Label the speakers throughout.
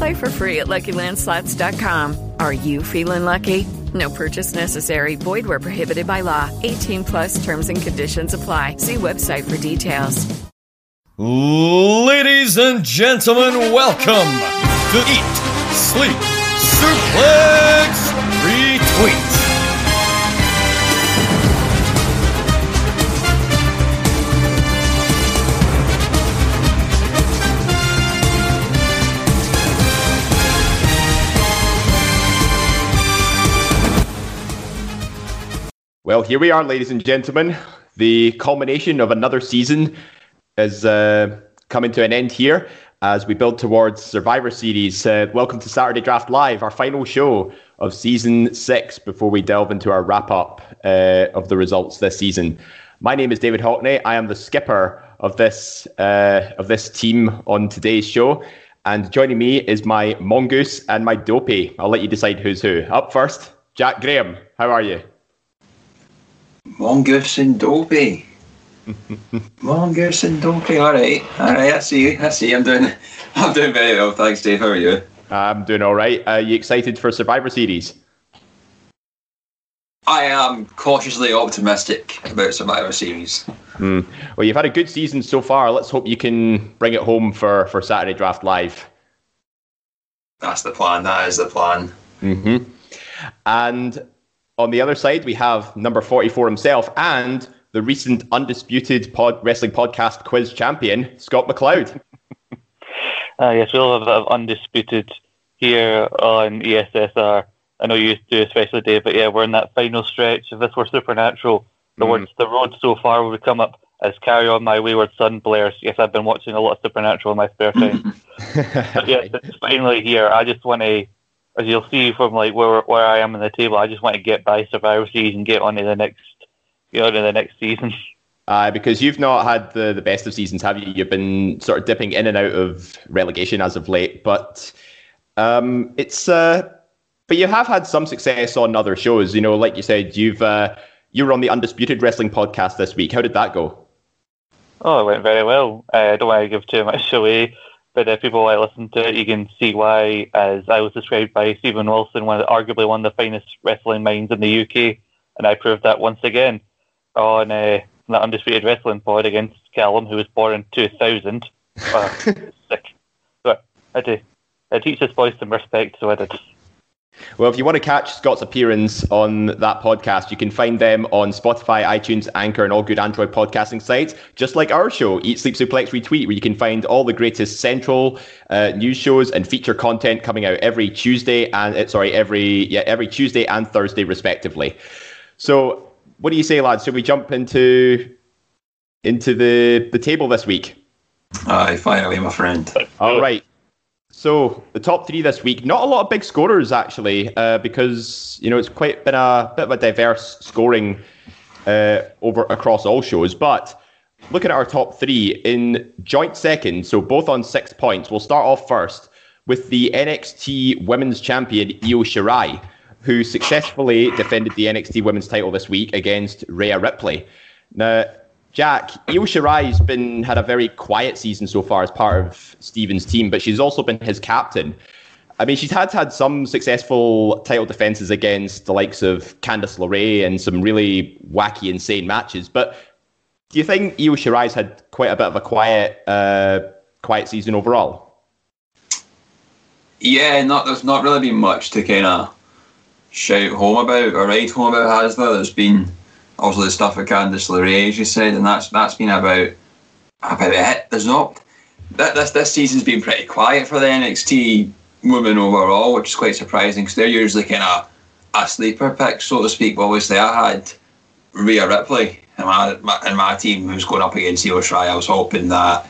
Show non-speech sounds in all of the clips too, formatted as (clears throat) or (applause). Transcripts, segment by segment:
Speaker 1: Play for free at LuckyLandSlots.com. Are you feeling lucky? No purchase necessary. Void where prohibited by law. 18 plus terms and conditions apply. See website for details.
Speaker 2: Ladies and gentlemen, welcome to Eat, Sleep, Suplex, Retweet.
Speaker 3: Well, here we are, ladies and gentlemen. The culmination of another season is uh, coming to an end here as we build towards Survivor Series. Uh, welcome to Saturday Draft Live, our final show of season six before we delve into our wrap up uh, of the results this season. My name is David Hockney. I am the skipper of this uh, of this team on today's show. And joining me is my mongoose and my dopey. I'll let you decide who's who. Up first, Jack Graham. How are you?
Speaker 4: Mongoose and Dopey. Mongoose (laughs) and Dopey. All right, all right. I see. I see. I'm doing. (laughs) I'm doing very well. Thanks, Dave. How are you?
Speaker 3: I'm doing all right. Are you excited for Survivor Series?
Speaker 4: I am cautiously optimistic about Survivor Series.
Speaker 3: Mm. Well, you've had a good season so far. Let's hope you can bring it home for, for Saturday Draft Live.
Speaker 4: That's the plan. That is the plan.
Speaker 3: Mm-hmm. And on the other side, we have number 44 himself and the recent undisputed pod, wrestling podcast quiz champion, Scott McLeod. (laughs)
Speaker 5: uh, yes, we'll have uh, undisputed here on ESSR. I know you do, especially Dave, but yeah, we're in that final stretch. If this were supernatural, the mm. words the road so far would come up as "Carry On My Wayward Son" blares. Yes, I've been watching a lot of Supernatural in my spare time. (laughs) but yeah, it's finally here. I just want to as you'll see from like where where I am in the table, I just want to get by Survivor Series and get on to the next, get on to the next season. (laughs)
Speaker 3: Uh, because you've not had the, the best of seasons, have you? You've been sort of dipping in and out of relegation as of late, but um, it's uh, but you have had some success on other shows. You know, like you said, you've uh, you were on the Undisputed Wrestling podcast this week. How did that go?
Speaker 5: Oh, it went very well. Uh, I don't want to give too much away, but if people like listen to it, you can see why, as I was described by Stephen Wilson, one of the, arguably one of the finest wrestling minds in the UK, and I proved that once again on uh, the Undisputed Wrestling Pod against Callum, who was born in 2000. Uh, (laughs) sick. But I do. I teach this boy some respect, so I did.
Speaker 3: Well, if you want to catch Scott's appearance on that podcast, you can find them on Spotify, iTunes, Anchor, and all good Android podcasting sites, just like our show, Eat, Sleep, Suplex, Retweet, where you can find all the greatest central uh, news shows and feature content coming out every Tuesday and uh, sorry, every yeah, every Tuesday and Thursday, respectively. So, what do you say, lads? Should we jump into into the the table this week?
Speaker 4: Aye, finally, my friend.
Speaker 3: All right. So the top three this week, not a lot of big scorers actually, uh, because you know it's quite been a bit of a diverse scoring uh, over across all shows. But looking at our top three in joint second, so both on six points. We'll start off first with the NXT Women's Champion Io Shirai, who successfully defended the NXT Women's title this week against Rhea Ripley. Now, Jack, Io Shirai's been had a very quiet season so far as part of Steven's team, but she's also been his captain. I mean, she's had had some successful title defenses against the likes of Candice LeRae and some really wacky, insane matches. But do you think Io Shirai's had quite a bit of a quiet, uh, quiet season overall?
Speaker 4: Yeah, not there's not really been much to kind of shout home about or write home about, has there? There's been also the stuff with Candice LeRae, as you said, and that's that's been about about it. There's not that this this season's been pretty quiet for the NXT women overall, which is quite surprising because they're usually kind of a sleeper pick, so to speak. But obviously, I had Rhea Ripley in my, my, in my team who was going up against Io Shirai. I was hoping that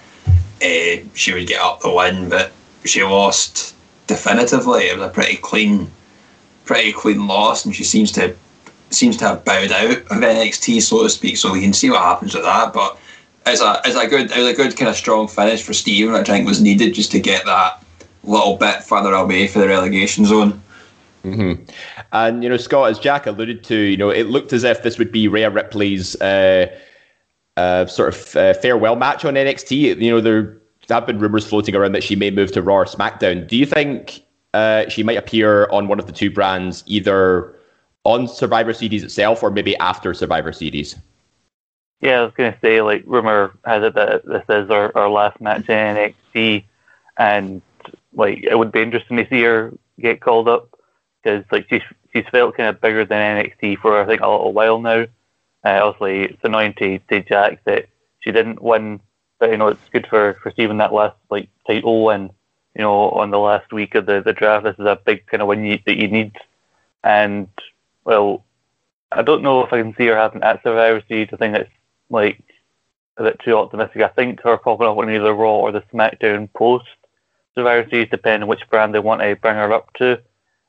Speaker 4: uh, she would get up the win, but she lost definitively. It was a pretty clean, pretty clean loss, and she seems to seems to have bowed out of NXT, so to speak. So we can see what happens with that. But as a as a good as a good kind of strong finish for Steven, I think was needed just to get that little bit further away for the relegation zone.
Speaker 3: Mm-hmm. And you know, Scott, as Jack alluded to, you know, it looked as if this would be Rhea Ripley's uh, uh, sort of uh, farewell match on NXT. You know, there have been rumors floating around that she may move to Raw or SmackDown. Do you think uh, she might appear on one of the two brands, either on Survivor Series itself or maybe after Survivor Series?
Speaker 5: Yeah, I was going to say, like, rumor has it that this is our, our last match in NXT, and like it would be interesting to see her get called up because like she's she's felt kind of bigger than NXT for I think a little while now. Uh, obviously, it's annoying to, to Jack that she didn't win, but you know it's good for for Steven that last like title and, You know, on the last week of the, the draft, this is a big kind of win you, that you need. And well, I don't know if I can see her having at Survivor Series. I think it's like a bit too optimistic. I think her popping up on either Raw or the SmackDown post Series, depending on which brand they want to bring her up to,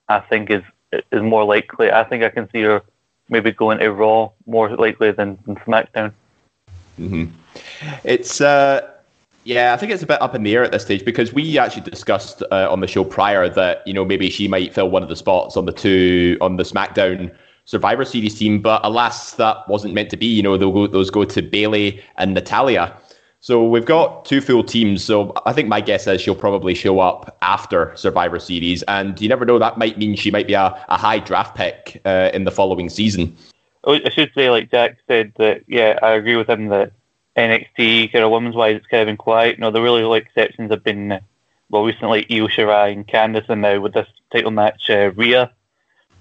Speaker 5: I think is is more likely. I think I can see her maybe going to Raw more likely than, than SmackDown.
Speaker 3: Mm-hmm. It's uh, yeah, I think it's a bit up in the air at this stage because we actually discussed uh, on the show prior that you know maybe she might fill one of the spots on the two on the SmackDown Survivor Series team, but alas, that wasn't meant to be. You know, go, those go to Bayley and Natalya. So we've got two full teams. So I think my guess is she'll probably show up after Survivor Series, and you never know. That might mean she might be a, a high draft pick uh, in the following season.
Speaker 5: I should say, like Jack said, that yeah, I agree with him that NXT kind of women's wise, it's kind of been quiet. You know, the really exceptions have been well recently Io Shirai and Candice, and now with this title match, uh, Rhea.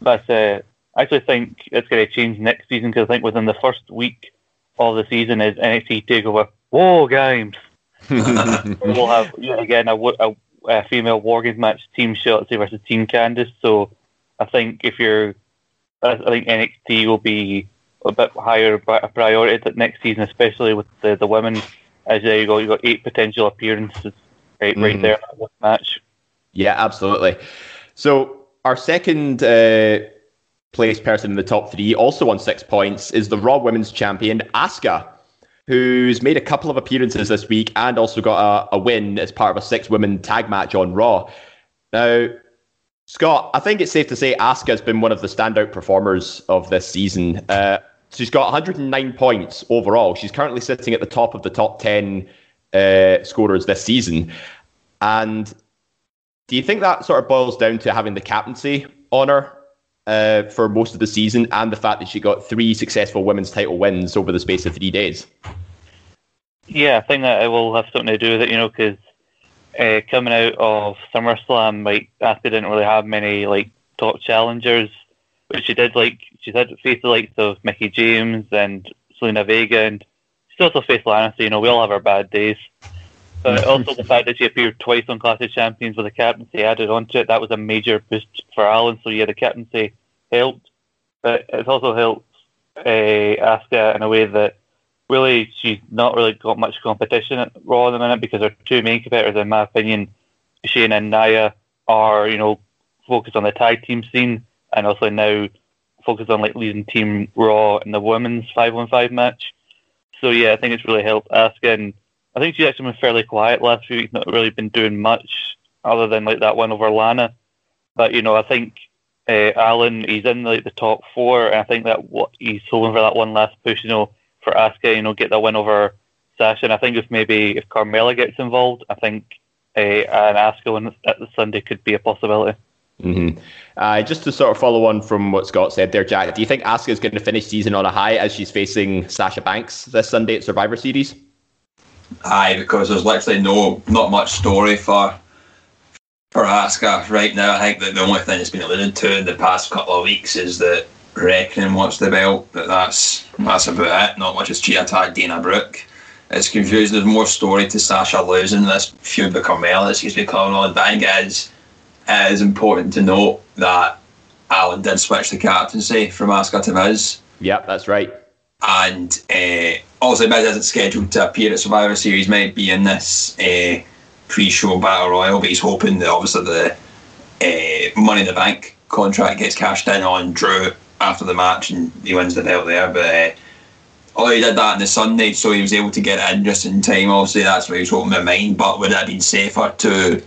Speaker 5: But uh, I actually think it's going to change next season because I think within the first week of the season is NXT Takeover War Games. (laughs) we'll have again a, a, a, female War Games match, Team Shotzi versus Team Candice. So I think if you're, I think NXT will be a bit higher priority that next season, especially with the, the women. As there you go, you got eight potential appearances right, right mm. there in that match.
Speaker 3: Yeah, absolutely. So our second uh, place person in the top three, also on six points, is the Raw Women's Champion Asuka who's made a couple of appearances this week and also got a, a win as part of a six women tag match on Raw. Now, Scott, I think it's safe to say Asuka's been one of the standout performers of this season. Uh, she's got 109 points overall. She's currently sitting at the top of the top 10 uh, scorers this season. And do you think that sort of boils down to having the captaincy on her uh, for most of the season and the fact that she got three successful women's title wins over the space of three days?
Speaker 5: Yeah, I think that it will have something to do with it, you know, because uh, coming out of SummerSlam, like Asuka didn't really have many like top challengers, but she did like she did face the likes of Mickie James and Zelina Vega, and she also faced Lana. So you know, we all have our bad days. But (laughs) also the fact that she appeared twice on Clash of Champions with the captaincy added onto it, that was a major boost for Alan. So yeah, the captaincy helped, but it's also helped uh, Asuka in a way that really she's not really got much competition at Raw at the minute because her two main competitors, in my opinion, Shayna and Nia, are you know focused on the tag team scene and also now focused on like leading Team Raw in the women's five on five match. So yeah, I think it's really helped Asuka, and I think she's actually been fairly quiet last few weeks, not really been doing much other than like that one over Lana. But you know, I think uh, Alan he's in like the top four, and I think that what he's hoping for that one last push, you know, for Asuka, you know, get the win over Sasha. And I think if maybe if Carmella gets involved, I think uh, an Asuka win at the Sunday could be a possibility.
Speaker 3: Mm-hmm. Uh, just to sort of follow on from what Scott said there, Jack, do you think Asuka is going to finish season on a high as she's facing Sasha Banks this Sunday at Survivor Series?
Speaker 4: Aye, because there's literally no not much story for for Asuka right now. I think that the only thing that's been alluded to in the past couple of weeks is that reckoning what's the belt, but that's that's about it. Not much as cheat attack Dana Brooke. It's confusing. There's more story to Sasha losing this feud with Carmella. It seems to be coming on. It is, it is important to note that Alan did switch the captaincy from Asuka to Miz.
Speaker 3: Yep, that's right.
Speaker 4: And uh, obviously, Miz isn't scheduled to appear at Survivor Series. Might be in this uh, pre-show battle royal, but he's hoping that obviously the uh, Money in the Bank contract gets cashed in on Drew after the match and he wins the belt there. But uh, although he did that on the Sunday, so he was able to get in just in time. Obviously, that's what he was hoping in mind. But would it have been safer to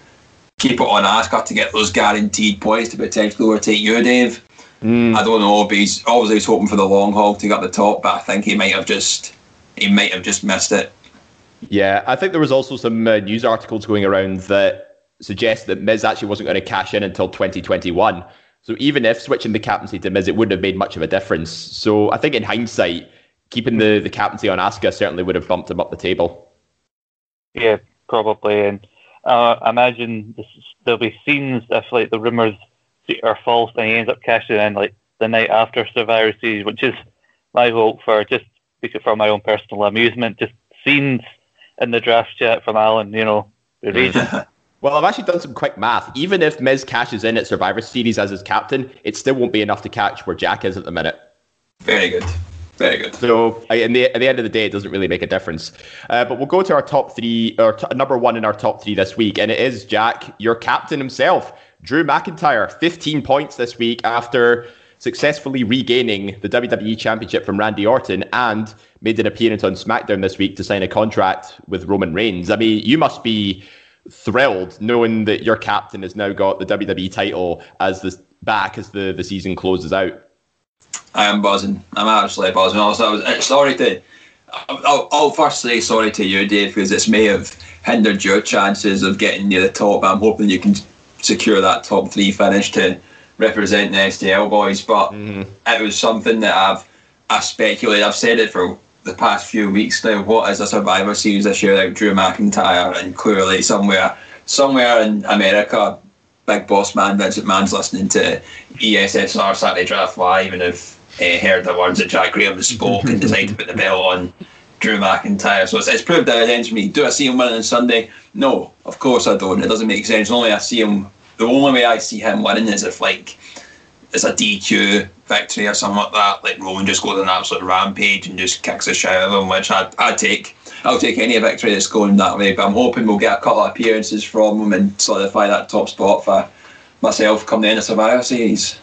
Speaker 4: keep it on Asuka to get those guaranteed points to potentially overtake you, Dave?
Speaker 3: Mm.
Speaker 4: I don't know. But he's obviously he's hoping for the long haul to get the top. But I think he might have just he might have just missed it.
Speaker 3: Yeah, I think there was also some uh, news articles going around that suggest that Miz actually wasn't going to cash in until 2021. So even if switching the captaincy to Miz, it wouldn't have made much of a difference. So I think in hindsight, keeping the, the captaincy on Asuka certainly would have bumped him up the table.
Speaker 5: Yeah, probably. And uh, I imagine this, there'll be scenes if like the rumors are false and he ends up cashing in like the night after Survivor Series, which is my hope for just because for my own personal amusement. Just scenes in the draft chat from Alan, you know, the region. (laughs)
Speaker 3: Well, I've actually done some quick math. Even if Miz cashes in at Survivor Series as his captain, it still won't be enough to catch where Jack is at the minute.
Speaker 4: Very good. Very good.
Speaker 3: So, I- in the, at the end of the day, it doesn't really make a difference. Uh, but we'll go to our top three, or t- number one in our top three this week, and it is Jack, your captain himself, Drew McIntyre, 15 points this week after successfully regaining the WWE Championship from Randy Orton and made an appearance on SmackDown this week to sign a contract with Roman Reigns. I mean, you must be thrilled knowing that your captain has now got the WWE title as the back as the, the season closes out.
Speaker 4: I am buzzing. I'm absolutely buzzing. Also, I was uh, sorry to. I'll, I'll first say sorry to you, Dave, because this may have hindered your chances of getting near the top. I'm hoping you can secure that top three finish to represent the SDL boys. But it was something that I've I speculated. I've said it for the past few weeks now. What is a Survivor Series this year without Drew McIntyre? And clearly, somewhere somewhere in America, Big Boss Man Vincent McMahon's listening to ESSR Saturday Draft Live and have uh, heard the words that Jack Graham spoke and decided to put the belt on Drew McIntyre. So it's, it's proved that against me. Do I see him winning on Sunday? No, of course I don't. It doesn't make sense. Only I see him. The only way I see him winning is if like it's a DQ victory or something like that. Like Roman just goes on an absolute rampage and just kicks the shit out of him, which I'd, I'd take. I'll take any victory that's going that way. But I'm hoping we'll get a couple of appearances from him and solidify that top spot for myself come the end of Survivor Series.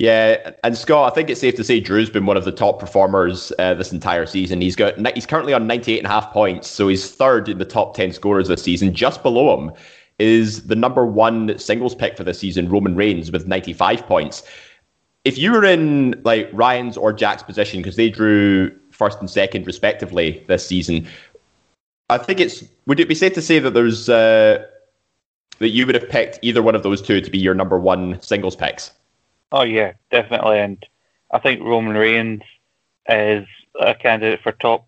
Speaker 3: Yeah, and Scott, I think it's safe to say Drew's been one of the top performers uh, this entire season. He's got he's currently on 98 and a half points, so he's third in the top 10 scorers this season. Just below him is the number one singles pick for this season, Roman Reigns, with 95 points. If you were in like Ryan's or Jack's position, because they drew first and second respectively this season, I think it's would it be safe to say that there's uh, that you would have picked either one of those two to be your number one singles picks?
Speaker 5: Oh yeah, definitely. And I think Roman Reigns is a candidate for top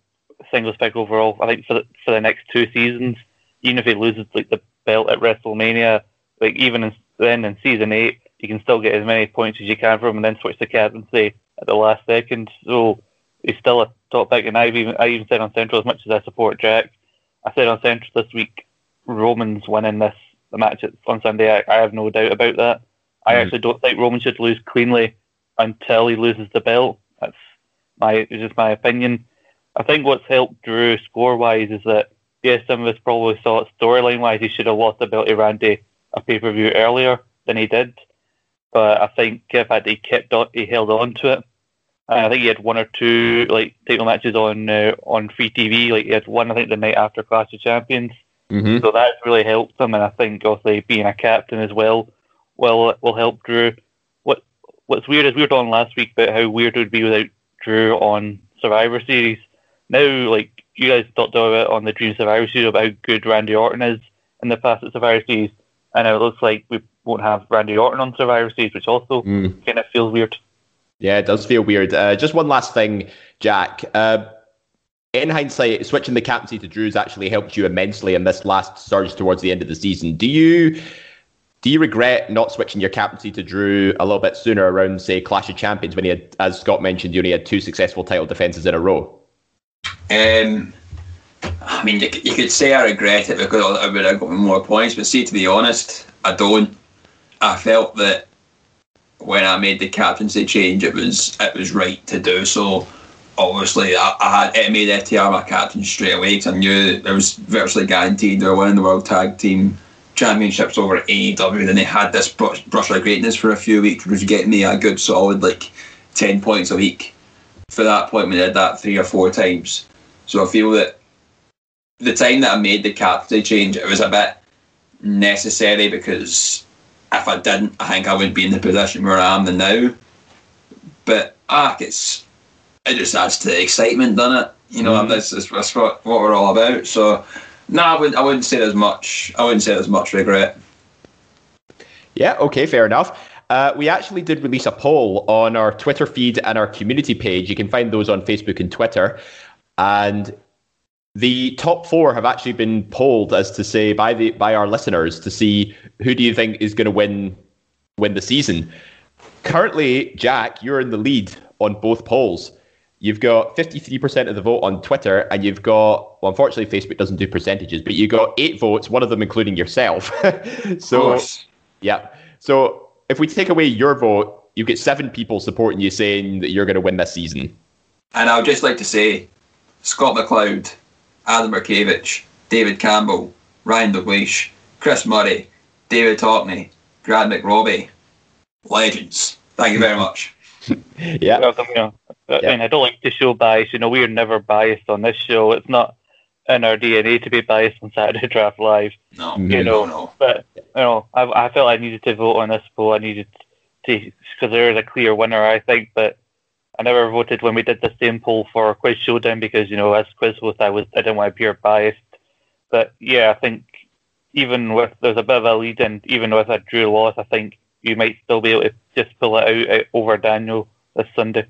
Speaker 5: singles pick overall. I think for the, for the next two seasons, even if he loses like the belt at WrestleMania, like even in, then in season eight, you can still get as many points as you can from him, and then switch the captaincy at the last second. So he's still a top pick. And I've even I even said on Central as much as I support Jack, I said on Central this week, Roman's winning this the match on Sunday. I, I have no doubt about that. I actually don't think Roman should lose cleanly until he loses the belt. That's my it's just my opinion. I think what's helped Drew score wise is that yes, some of us probably thought storyline wise he should have lost the belt to Randy a pay per view earlier than he did. But I think if had he kept on, he held on to it. And I think he had one or two like title matches on uh, on free TV. Like he had one I think the night after Clash of Champions.
Speaker 3: Mm-hmm.
Speaker 5: So that's really helped him, and I think obviously being a captain as well will will help Drew. What What's weird is we were talking last week about how weird it would be without Drew on Survivor Series. Now, like you guys talked about on the Dream Survivor Series about how good Randy Orton is in the past at Survivor Series, and now it looks like we won't have Randy Orton on Survivor Series, which also
Speaker 3: Mm.
Speaker 5: kind of feels weird.
Speaker 3: Yeah, it does feel weird. Uh, just one last thing, Jack. Uh, in hindsight, switching the captaincy to Drew's actually helped you immensely in this last surge towards the end of the season. Do you do you regret not switching your captaincy to Drew a little bit sooner around, say, Clash of Champions when he had, as Scott mentioned, you only had two successful title defenses in a row?
Speaker 4: Um, I mean, you, you could say I regret it because I would have got more points, but see, to be honest, I don't. I felt that when I made the captaincy change, it was it was right to do so. Obviously, I, I had it made FTR my captain straight away because I knew it was virtually guaranteed they were winning the World Tag Team Championships over AEW. Then they had this brush, brush of greatness for a few weeks, which was getting me a good solid like ten points a week. For that point, we did that three or four times. So I feel that the time that I made the captaincy change, it was a bit necessary because if I didn't, I think I would be in the position where I am than now. But ah, it's it just adds to the excitement, doesn't it? You know, that's, that's, that's what, what we're all about. So, no, I wouldn't. I wouldn't say there's much. I wouldn't say there's much regret.
Speaker 3: Yeah, okay, fair enough. Uh, we actually did release a poll on our Twitter feed and our community page. You can find those on Facebook and Twitter. And the top four have actually been polled as to say by the by our listeners to see who do you think is going to win win the season. Currently, Jack, you're in the lead on both polls. You've got 53% of the vote on Twitter, and you've got, well, unfortunately, Facebook doesn't do percentages, but you got eight votes, one of them including yourself. (laughs) so, yeah. So, if we take away your vote, you get seven people supporting you saying that you're going to win this season.
Speaker 4: And I would just like to say, Scott McLeod, Adam Markevich, David Campbell, Ryan Douglas, Chris Murray, David Hockney, Grant McRobbie, legends. Thank you very (laughs) much.
Speaker 3: Yeah.
Speaker 5: Well, you know, I
Speaker 3: Yeah.
Speaker 5: mean, I don't like to show bias. You know, we are never biased on this show. It's not in our DNA to be biased on Saturday (laughs) Draft Live.
Speaker 4: No, mm-hmm.
Speaker 5: You
Speaker 4: no,
Speaker 5: know,
Speaker 4: no.
Speaker 5: but you know, I, I felt I needed to vote on this poll. I needed to because there is a clear winner, I think. But I never voted when we did the same poll for Quiz Showdown because you know, as quiz host, I was I didn't want to appear biased. But yeah, I think even with there's a bit of a lead, and even with a Drew loss, I think you might still be able to just pull it out, out over Daniel this Sunday.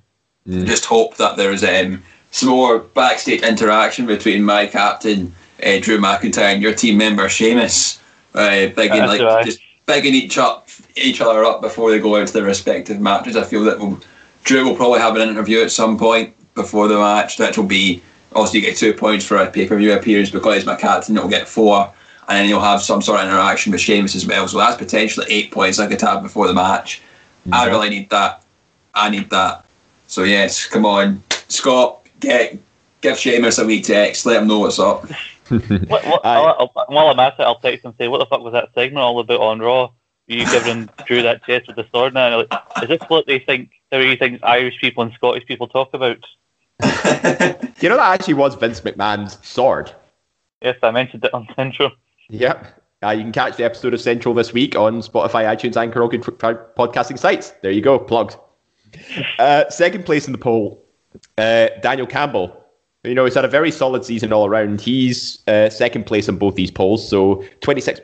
Speaker 4: Just hope that there's um, some more backstage interaction between my captain uh, Drew McIntyre and your team member Sheamus, uh, bigging
Speaker 5: That's
Speaker 4: like
Speaker 5: right.
Speaker 4: just bigging each up each other up before they go out to their respective matches. I feel that we'll, Drew will probably have an interview at some point before the match, That will be also you get two points for a pay per view appearance because he's my captain. It'll get four. And then you'll have some sort of interaction with Sheamus as well. So that's potentially eight points I could have before the match. I mm-hmm. really need that. I need that. So yes, come on, Scott, get give Sheamus a wee text, let him know what's up. (laughs)
Speaker 5: What, what, I'll, I'll, while I'm at it, I'll text and say, "What the fuck was that segment all about on Raw? You giving (laughs) Drew that chest with the sword now? Like, is this what they think? How he thinks Irish people and Scottish people talk about?" (laughs)
Speaker 3: You know, that actually was Vince McMahon's sword.
Speaker 5: Yes, I mentioned it on Central.
Speaker 3: Yep. Uh, you can catch the episode of Central this week on Spotify, iTunes, good f- podcasting sites. There you go, plugged. Uh, second place in the poll, uh, Daniel Campbell. You know, he's had a very solid season all around. He's uh, second place in both these polls, so 26%,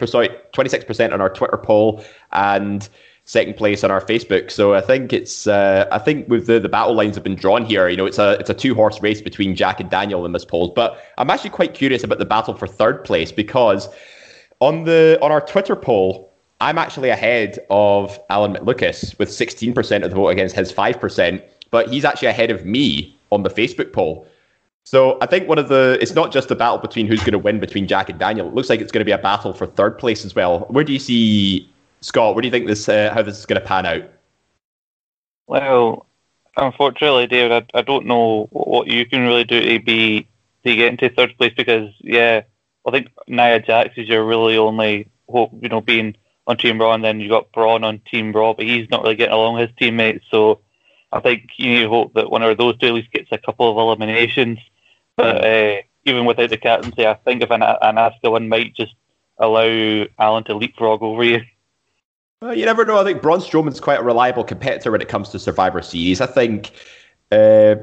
Speaker 3: 26% on our Twitter poll and second place on our Facebook. So I think it's, uh, I think with the, the battle lines have been drawn here, you know, it's a it's a two horse race between Jack and Daniel in this poll. But I'm actually quite curious about the battle for third place because on the on our Twitter poll, I'm actually ahead of Alan McLucas with 16% of the vote against his 5%, but he's actually ahead of me on the Facebook poll. So I think one of the it's not just a battle between who's going to win between Jack and Daniel. It looks like it's going to be a battle for third place as well. Where do you see Scott? Where do you think this uh, how this is going to pan out?
Speaker 5: Well, unfortunately, David, I, I don't know what you can really do to be to get into third place because yeah, I think Nia Jax is your really only hope. You know, being on Team Raw, and then you got Braun on Team Raw, but he's not really getting along with his teammates. So I think you need to hope that one of those two at least gets a couple of eliminations. But uh, even without the captaincy, I think if an, an Asuka one might just allow Alan to leapfrog over you.
Speaker 3: Well, you never know. I think Braun Strowman's quite a reliable competitor when it comes to Survivor Series. I think, uh,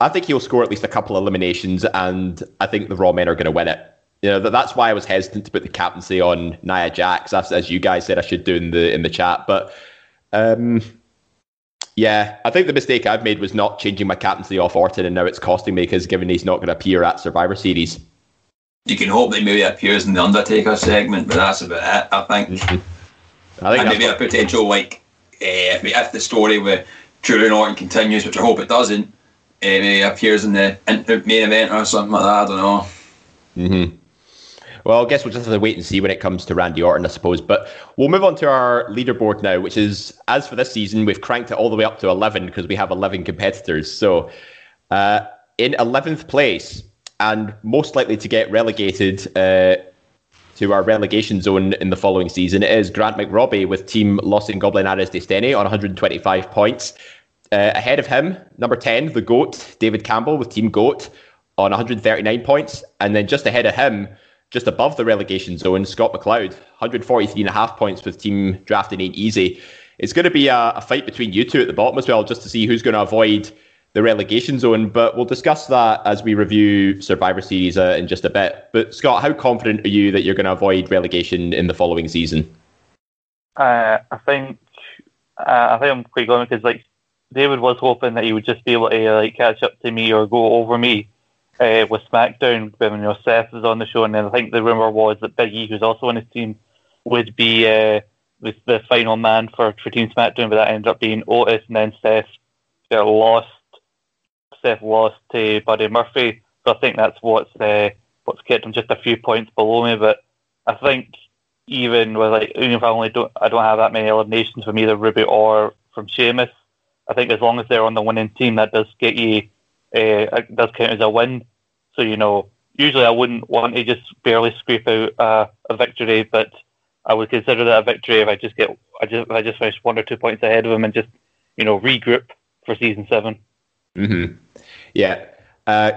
Speaker 3: I think he'll score at least a couple of eliminations, and I think the Raw men are going to win it. You know, that, that's why I was hesitant to put the captaincy on Nia Jax, as, as you guys said I should do in the in the chat. But um, yeah, I think the mistake I've made was not changing my captaincy off Orton, and now it's costing me because given he's not going to appear at Survivor Series.
Speaker 4: You can hope that maybe appears in the Undertaker segment, but that's about it, I think. (laughs)
Speaker 3: I think
Speaker 4: and maybe
Speaker 3: what-
Speaker 4: a potential like uh, if the story with Drew and Orton continues, which I hope it doesn't, uh, maybe appears in the in the main event or something like that. I don't know.
Speaker 3: Well, I guess we'll just have to wait and see when it comes to Randy Orton, I suppose. But we'll move on to our leaderboard now, which is, as for this season, we've cranked it all the way up to 11 because we have 11 competitors. So, uh, in 11th place, and most likely to get relegated uh, to our relegation zone in the following season, is Grant McRobbie with Team Los Ingoblinares de Stene on 125 points. Uh, ahead of him, number 10, the GOAT, David Campbell with Team GOAT on 139 points. And then just ahead of him, just above the relegation zone, Scott McLeod, 143 and a half points with Team Drafting Ain't Easy. It's going to be a, a fight between you two at the bottom as well, just to see who's going to avoid the relegation zone. But we'll discuss that as we review Survivor Series uh, in just a bit. But Scott, how confident are you that you're going to avoid relegation in the following season?
Speaker 5: Uh, I think uh, I think I'm quite going because like David was hoping that he would just be able to like catch up to me or go over me uh, with SmackDown when you Seth was on the show, and then I think the rumor was that Big E, who's also on his team, would be uh, the, the final man for, for Team SmackDown, but that ended up being Otis, and then Seth got lost. Seth lost to Buddy Murphy, so I think that's what's uh, what's kept him just a few points below me. But I think even with like even if I only don't I don't have that many eliminations from either Ruby or from Sheamus, I think as long as they're on the winning team, that does get you uh, does count as a win. So you know, usually I wouldn't want to just barely scrape out uh, a victory, but I would consider that a victory if I just get I just if I just finish one or two points ahead of them and just you know regroup for season seven.
Speaker 3: Mm-hmm. Yeah. Uh,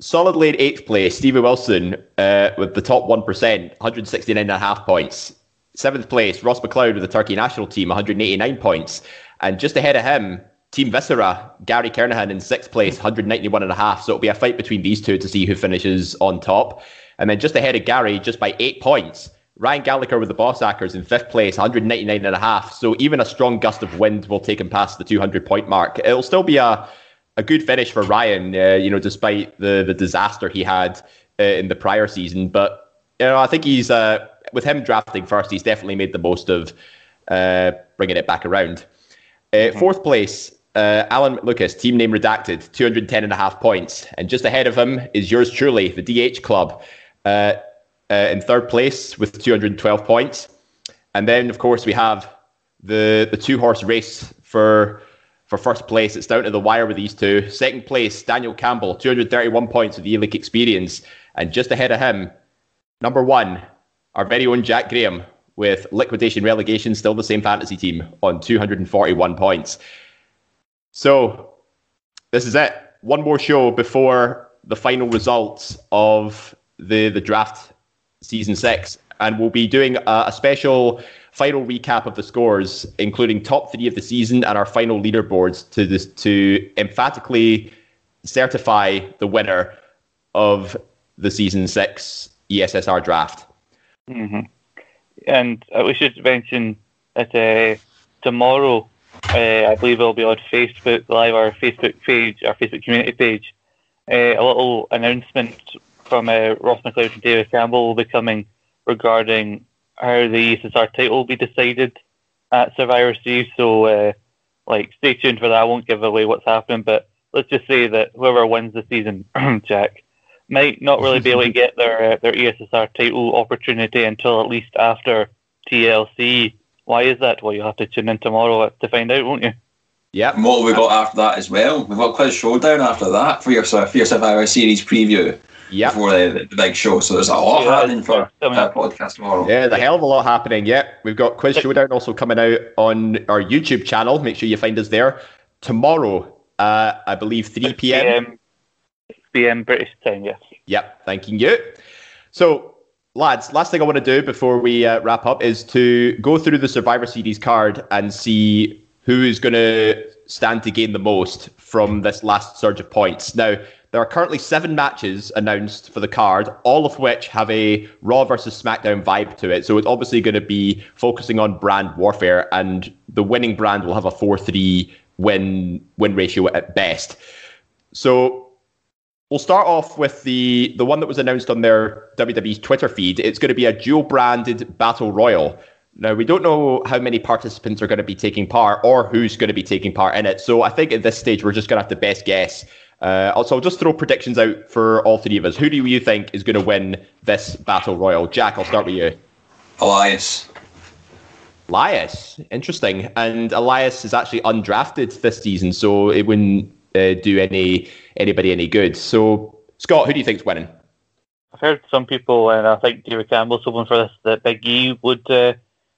Speaker 3: solidly in eighth place, Stevie Wilson uh, with the top 1%, 169 and a half points. Seventh place, Ross McLeod with the Turkey national team, 189 points. And just ahead of him, Team Viscera, Gary Kernahan in sixth place, 191 and a half. So it'll be a fight between these two to see who finishes on top. And then just ahead of Gary, just by eight points, Ryan Gallagher with the Boss Hackers in fifth place, 199 and a half. So even a strong gust of wind will take him past the 200 point mark. It'll still be a a good finish for Ryan, uh, you know, despite the the disaster he had uh, in the prior season. But you know, I think he's uh, with him drafting first, he's definitely made the most of uh, bringing it back around. Uh, Fourth place, uh, Alan Lucas, team name redacted, 210 and a half points, and just ahead of him is yours truly, the DH Club, uh, uh, in third place with 212 points. And then, of course, we have the the two horse race for for first place. It's down to the wire with these two. Second place, Daniel Campbell, 231 points with the Elic experience. And just ahead of him, number one, our very own Jack Graham with liquidation relegation, still the same fantasy team on 241 points. So this is it. One more show before the final results of the, the draft season six. And we'll be doing a, a special final recap of the scores, including top three of the season and our final leaderboards to this to emphatically certify the winner of the season six ESSR draft.
Speaker 5: hmm And uh, we should mention that uh, tomorrow, uh, I believe it'll be on Facebook Live, our Facebook page, our Facebook community page. Uh, a little announcement from uh, Ross McLeod and David Campbell will be coming regarding how the ESSR title will be decided at Survivor Series. So, uh, like, stay tuned for that. I won't give away what's happening, but let's just say that whoever wins the season, (clears throat) Jack, might not really be able to get their uh, their ESSR title opportunity until at least after TLC. Why is that? Well, you'll have to tune in tomorrow to find out, won't you?
Speaker 3: Yeah.
Speaker 4: And what have we got after that as well? We've got Quiz Showdown after that for your, for your Survivor Series preview
Speaker 3: Yep.
Speaker 4: before the, the big show. So there's a lot
Speaker 5: Yeah,
Speaker 4: happening for
Speaker 5: coming
Speaker 4: that
Speaker 5: up.
Speaker 4: podcast tomorrow.
Speaker 3: Yeah, the hell of a lot happening. Yep. We've got Quiz Showdown also coming out on our YouTube channel. Make sure you find us there. Tomorrow, uh, I believe 3 p.m.
Speaker 5: PM, PM British time, yes.
Speaker 3: Yep, thanking you. So, lads, last thing I want to do before we uh, wrap up is to go through the Survivor Series card and see who is going to stand to gain the most from this last surge of points. Now, there are currently seven matches announced for the card, all of which have a Raw versus SmackDown vibe to it. So it's obviously going to be focusing on brand warfare, and the winning brand will have a 4 3 win win ratio at best. So We'll start off with the the one that was announced on their WWE's Twitter feed. It's going to be a dual branded battle royal. Now, we don't know how many participants are going to be taking part or who's going to be taking part in it. So I think at this stage, we're just going to have to best guess. Uh, also, I'll just throw predictions out for all three of us. Who do you think is going to win this battle royal? Jack, I'll start with you.
Speaker 4: Elias.
Speaker 3: Elias, interesting. And Elias is actually undrafted this season, so it wouldn't uh, do any anybody any good. So, Scott, who do you think's winning?
Speaker 5: I've heard some people, and I think David Campbell's hoping for this, that Big E would uh,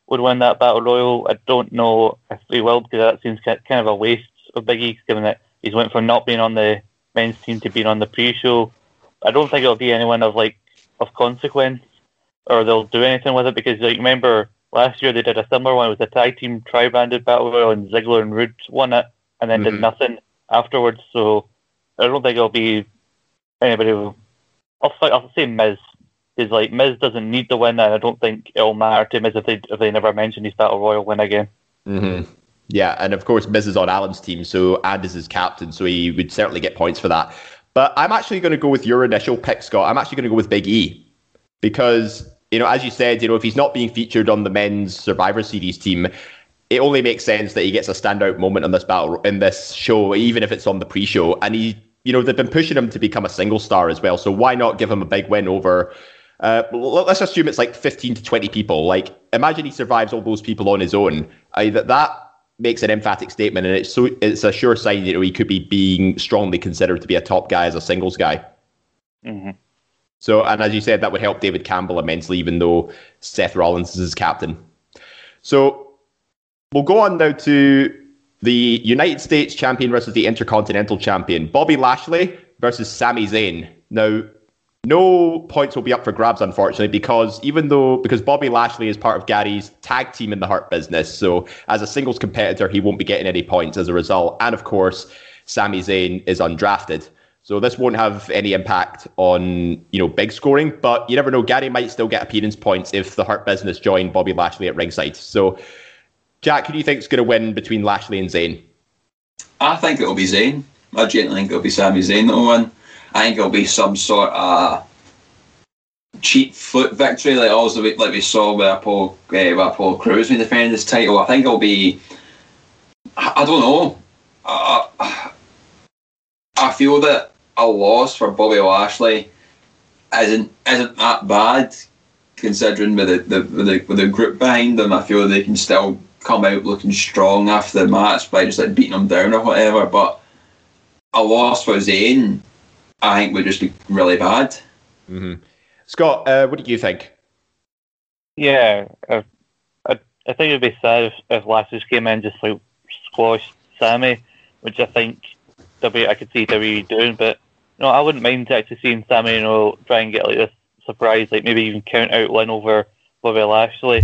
Speaker 5: would win that battle royal. I don't know if he will because that seems kind of a waste of Big E, given that he's went from not being on the men's team to being on the pre-show. I don't think it'll be anyone of like of consequence, or they'll do anything with it because like remember last year they did a similar one. It was a tag team tri-branded battle royal, and Ziggler and Roode won it, and then did
Speaker 3: Mhm.
Speaker 5: nothing afterwards. So I don't think it'll be anybody. Who, I'll, I'll say Miz. Because like Miz doesn't need to win, and I don't think it'll matter to Miz if they if they never mention his battle royal win again.
Speaker 3: Mm-hmm. Yeah, and of course, Miz is on Alan's team, so and is his captain, so he would certainly get points for that. But I'm actually going to go with your initial pick, Scott. I'm actually going to go with Big E because you know, as you said, you know, if he's not being featured on the men's Survivor Series team, it only makes sense that he gets a standout moment on this battle in this show, even if it's on the pre-show. And he, you know, they've been pushing him to become a single star as well. So why not give him a big win over? Uh, let's assume it's like 15 to 20 people. Like, imagine he survives all those people on his own. I, that that makes an emphatic statement, and it's so it's a sure sign that you know, he could be being strongly considered to be a top guy as a singles guy.
Speaker 5: Mm-hmm.
Speaker 3: So, and as you said, that would help David Campbell immensely, even though Seth Rollins is his captain. So, we'll go on now to the United States champion versus the Intercontinental champion, Bobby Lashley versus Sami Zayn. Now, no points will be up for grabs, unfortunately, because even though because Bobby Lashley is part of Gary's tag team in the Hurt business, so as a singles competitor, he won't be getting any points as a result. And of course, Sami Zayn is undrafted. So this won't have any impact on you know big scoring, but you never know. Gary might still get appearance points if the Hurt Business join Bobby Lashley at ringside. So, Jack, who do you think is going to win between Lashley and Zayn?
Speaker 4: I think it'll be Zayn. I genuinely think it'll be Sami Zayn that'll win. I think it'll be some sort of cheap foot victory, like also like we saw with Paul uh, Apollo Crews when he defended his title. I think it'll be. I, don't know. I feel that a loss for Bobby Lashley isn't isn't that bad, considering with the, the with the with the group behind them. I feel they can still come out looking strong after the match by just like beating them down or whatever. But a loss for Zayn, I think would just be really bad.
Speaker 3: Mm-hmm. Scott, uh, what do you think?
Speaker 5: Yeah, I, I, I think it'd be sad if, if Lashley came in just like squashed Sami, which I think W I could see WWE doing. But no, I wouldn't mind actually seeing Sami, you know, try and get like this surprise, like maybe even count out win over Bobby Lashley.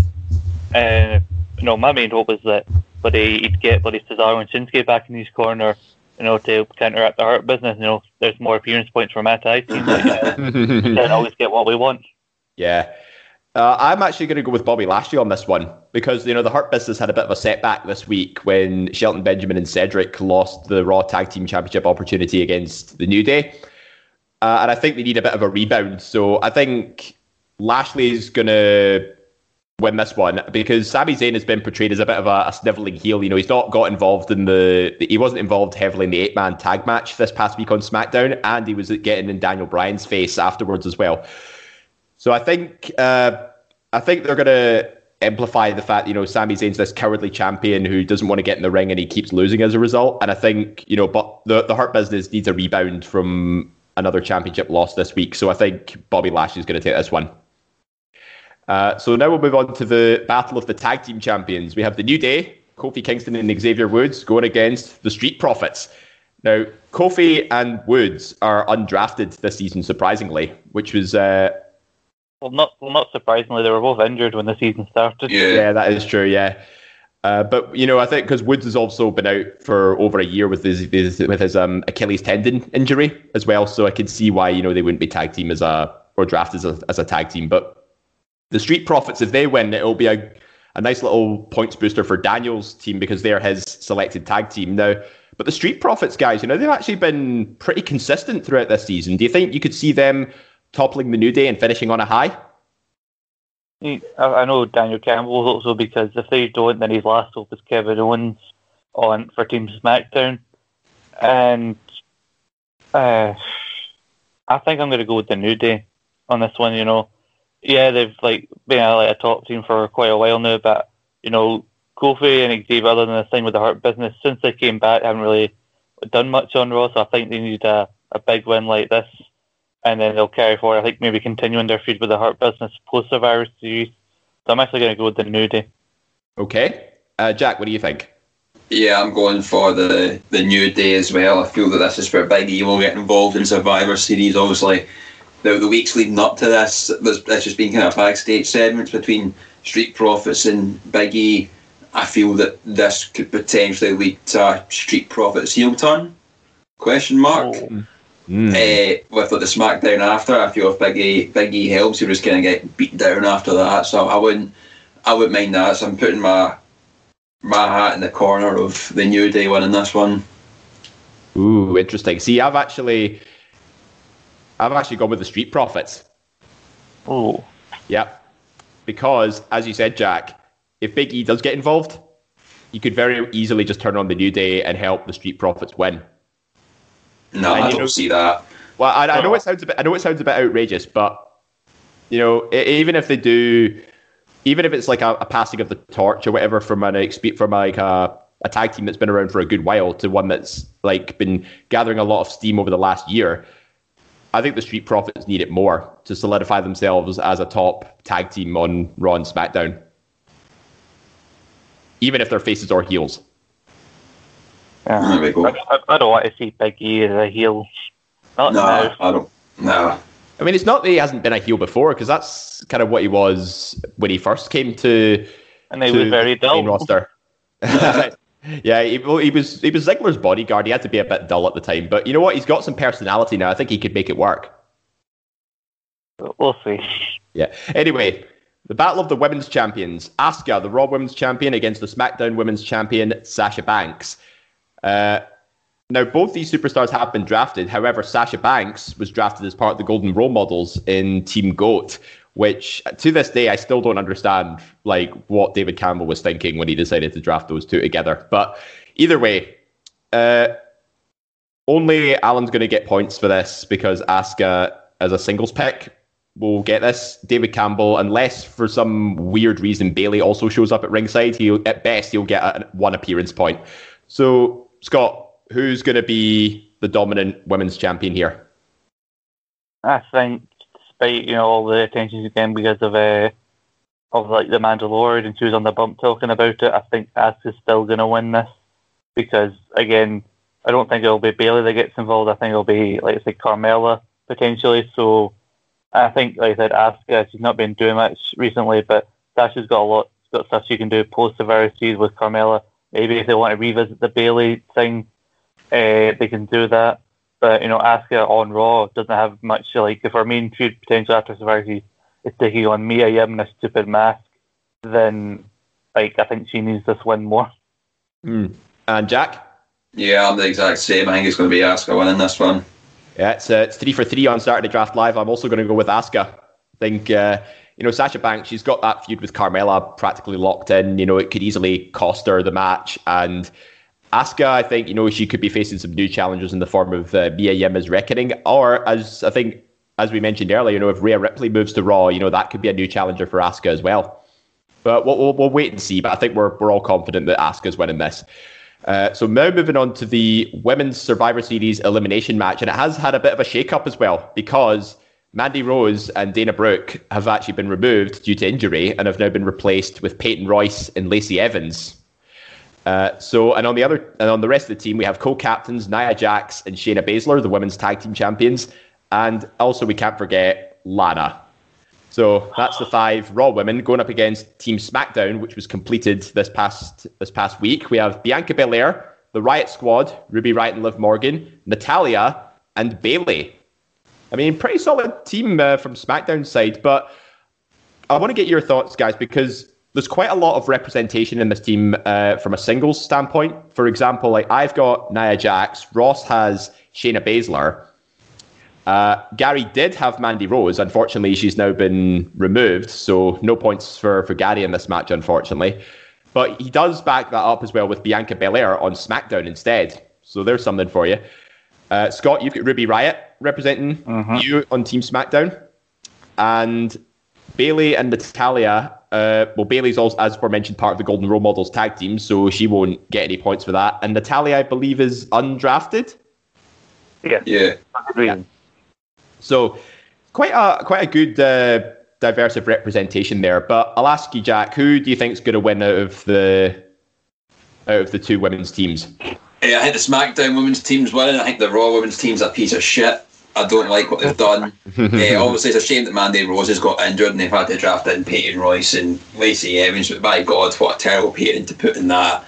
Speaker 5: And you know, my main hope is that Buddy he'd get Buddy Cesaro and Shinsuke back in his corner, you know, to counteract the Hurt business. You know, there's more appearance points for my tag team. Like, uh, (laughs) then always get what we want.
Speaker 3: Yeah. Uh, I'm actually going to go with Bobby Lashley on this one because you know the Hurt Business had a bit of a setback this week when Shelton Benjamin and Cedric lost the Raw Tag Team Championship opportunity against the New Day, uh, and I think they need a bit of a rebound. So I think Lashley's going to win this one because Sami Zayn has been portrayed as a bit of a, a sniveling heel. You know, he's not got involved in the, the he wasn't involved heavily in the eight man tag match this past week on SmackDown, and he was getting in Daniel Bryan's face afterwards as well. So I think uh, I think they're going to amplify the fact you know Sami Zayn's this cowardly champion who doesn't want to get in the ring and he keeps losing as a result. And I think you know, but the the Hurt Business needs a rebound from another championship loss this week. So I think Bobby Lashley is going to take this one. Uh, so now we'll move on to the battle of the tag team champions. We have the New Day, Kofi Kingston and Xavier Woods going against the Street Profits. Now, Kofi and Woods are undrafted this season, surprisingly, which was uh,
Speaker 5: Well, not well, not surprisingly, they were both injured when the season started.
Speaker 3: Yeah, that is true. Yeah, uh, but you know, I think because Woods has also been out for over a year with his, his with his um, Achilles tendon injury as well, so I can see why you know they wouldn't be tag team as a or drafted as a, as a tag team. But the Street Profits, if they win, it'll be a a nice little points booster for Daniel's team because they're his selected tag team now. But the Street Profits guys, you know, they've actually been pretty consistent throughout this season. Do you think you could see them toppling the New Day and finishing on a high?
Speaker 5: I know Daniel Campbell also because if they don't, then his last hope is Kevin Owens on for Team SmackDown, and uh, I think I'm going to go with the New Day on this one. You know, yeah, they've like been a, like a top team for quite a while now, but you know, Kofi and Xavier, other than the thing with the Hurt Business, since they came back, haven't really done much on Raw. So I think they need a, a big win like this, and then they'll carry forward. I think maybe continuing their feud with the Hurt Business post Survivor Series. So I'm actually going to go with the New Day.
Speaker 3: Okay, uh, Jack, what do you think?
Speaker 4: Yeah, I'm going for the the new day as well. I feel that this is where Big E will get involved in Survivor Series. Obviously, the, the weeks leading up to this, there's, there's just been kind of backstage segments between Street Profits and Big E. I feel that this could potentially lead to Street Profits heel turn? Question mark.
Speaker 5: Oh.
Speaker 4: Uh, with like, the SmackDown after, I feel if Big E Big E helps, he was going to get beat down after that. So I wouldn't I wouldn't mind that. So I'm putting my my hat in the corner of the New Day winning this one.
Speaker 3: Ooh, interesting. See, I've actually, I've actually gone with the Street Profits.
Speaker 5: Oh,
Speaker 3: Yeah. Because, as you said, Jack, if Big E does get involved, you could very easily just turn on the New Day and help the Street Profits win.
Speaker 4: No,
Speaker 3: And
Speaker 4: I don't
Speaker 3: know-
Speaker 4: see that.
Speaker 3: Well, I, I know oh. it sounds a bit, I know it sounds a bit outrageous, but you know, even if they do, even if it's like a, a passing of the torch or whatever from an expe- from like a, a tag team that's been around for a good while to one that's like been gathering a lot of steam over the last year, I think the Street Profits need it more to solidify themselves as a top tag team on Raw and SmackDown, even if they're faces or heels.
Speaker 5: yeah.
Speaker 4: There we go.
Speaker 5: I, I, I don't want to see Big E as a heel. Not
Speaker 4: No,
Speaker 5: now.
Speaker 4: I don't. No.
Speaker 3: I mean, it's not that he hasn't been a heel before, because that's kind of what he was when he first came to.
Speaker 5: And they
Speaker 3: to
Speaker 5: was very
Speaker 3: the main
Speaker 5: dull.
Speaker 3: roster. (laughs) yeah, he, well, he was he was Ziggler's bodyguard. He had to be a bit dull at the time, but you know what? He's got some personality now. I think he could make it work.
Speaker 5: We'll see.
Speaker 3: Yeah. Anyway, the battle of the women's champions: Asuka, the Raw Women's Champion, against the SmackDown Women's Champion Sasha Banks. Uh, now, both these superstars have been drafted. However, Sasha Banks was drafted as part of the Golden Role Models in Team Goat, which to this day I still don't understand, like what David Campbell was thinking when he decided to draft those two together. But either way, uh, only Alan's going to get points for this because Asuka, as a singles pick, will get this. David Campbell, unless for some weird reason Bayley also shows up at ringside, he'll at best he'll get a, one appearance point. So Scott, who's going to be the dominant women's champion here?
Speaker 5: I think, despite you know all the attention getting because of uh, of like the Mandalorian, and she was on the bump talking about it, I think Asuka's still going to win this because again, I don't think it'll be Bayley that gets involved. I think it'll be like I said, Carmella potentially. So I think, like I said, Asuka, she's not been doing much recently, but Sasha's got a lot, got stuff she can do post Series with Carmella. Maybe if they want to revisit the Bayley thing, uh, they can do that. But you know, Asuka on Raw doesn't have much. Like if our main feud potential after Survivor Series is taking on Mia Yim in a stupid mask, then like I think she needs this win more.
Speaker 3: And Jack?
Speaker 4: Yeah, I'm the exact same. I think it's going to be Asuka winning this one.
Speaker 3: Yeah, it's, uh, it's three for three on Saturday Draft Live. I'm also going to go with Asuka. I think, uh, you know, Sasha Banks, she's got that feud with Carmella practically locked in. You know, it could easily cost her the match. And Asuka, I think, you know, she could be facing some new challenges in the form of uh, Mia Yim's Reckoning. Or, as I think, as we mentioned earlier, you know, if Rhea Ripley moves to Raw, you know, that could be a new challenger for Asuka as well. But we'll, we'll, we'll wait and see. But I think we're, we're all confident that Asuka's winning this. Uh, so now moving on to the Women's Survivor Series elimination match, and it has had a bit of a shake-up as well because Mandy Rose and Dana Brooke have actually been removed due to injury and have now been replaced with Peyton Royce and Lacey Evans. Uh, so, and on the other, and on the rest of the team, we have co-captains Nia Jax and Shayna Baszler, the women's tag team champions, and also we can't forget Lana. So that's the five Raw women going up against Team SmackDown, which was completed this past this past week. We have Bianca Belair, the Riot Squad, Ruby Riot and Liv Morgan, Natalya, and Bayley. I mean, pretty solid team uh, from SmackDown side, but I want to get your thoughts, guys, because there's quite a lot of representation in this team uh, from a singles standpoint. For example, like I've got Nia Jax, Ross has Shayna Baszler, Uh, Gary did have Mandy Rose. Unfortunately, she's now been removed, so no points for, for Gary in this match, unfortunately. But he does back that up as well with Bianca Belair on SmackDown instead. So there's something for you. Uh, Scott, you've got Ruby Riot representing you on Team SmackDown. And Bayley and Natalya. Uh, well, Bayley's also, as aforementioned, part of the Golden Role Models tag team, so she won't get any points for that. And Natalya, I believe, is undrafted.
Speaker 5: Yeah.
Speaker 4: Yeah.
Speaker 5: Reason.
Speaker 3: So quite a quite a good uh, diverse representation there. But I'll ask you, Jack, who do you think's going to win out of the out of the two women's teams?
Speaker 4: Yeah, I think the SmackDown women's team's winning. I think the Raw women's team's a piece of shit. I don't like what they've done. yeah, (laughs) obviously, it's a shame that Mandy Rose has got injured and they've had to draft in Peyton Royce and Lacey Evans. But by God, what a terrible pairing to put in that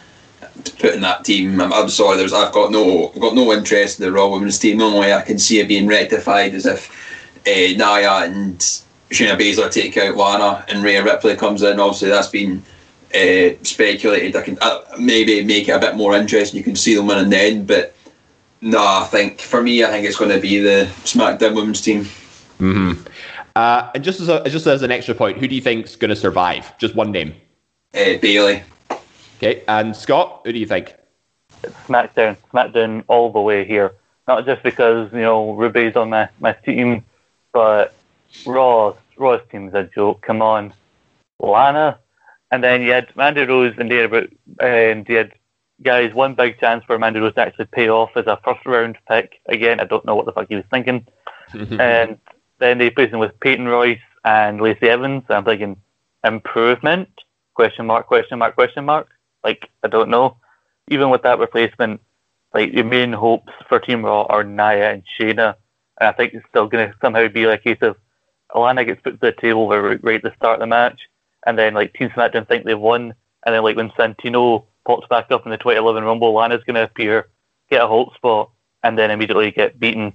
Speaker 4: to put in that team. I'm, I'm sorry, there's I've got no I've got no interest in the Raw women's team. The only way I can see it being rectified is if uh, Nia and Shayna Baszler take out Lana and Rhea Ripley comes in. Obviously, that's been uh, speculated. I can uh, maybe make it a bit more interesting. You can see them winning then, but no, I think for me, I think it's going to be the SmackDown women's team.
Speaker 3: Mm-hmm. Uh, and just as a, just as an extra point, who do you think's going to survive? Just one name.
Speaker 4: Uh, Bayley.
Speaker 3: Okay, and Scott, who do you think?
Speaker 5: SmackDown, SmackDown all the way here. Not just because you know Ruby's on my, my team, but Raw Raw's team's a joke. Come on, Lana, and then you had Mandy Rose and Dana, but and you had guys one big chance for Mandy Rose to actually pay off as a first round pick. Again, I don't know what the fuck he was thinking. (laughs) and then they put him with Peyton Royce and Lacey Evans. I'm thinking improvement? Question mark? Question mark? Question mark? Like I don't know. Even with that replacement, like your main hopes for Team Raw are Nia and Shayna, and I think it's still going to somehow be like a case of Alana gets put to the table right at the start of the match, and then like Team SmackDown think they've won, and then like when Santino pops back up in the 2011 Rumble, Lana's going to appear, get a hold spot, and then immediately get beaten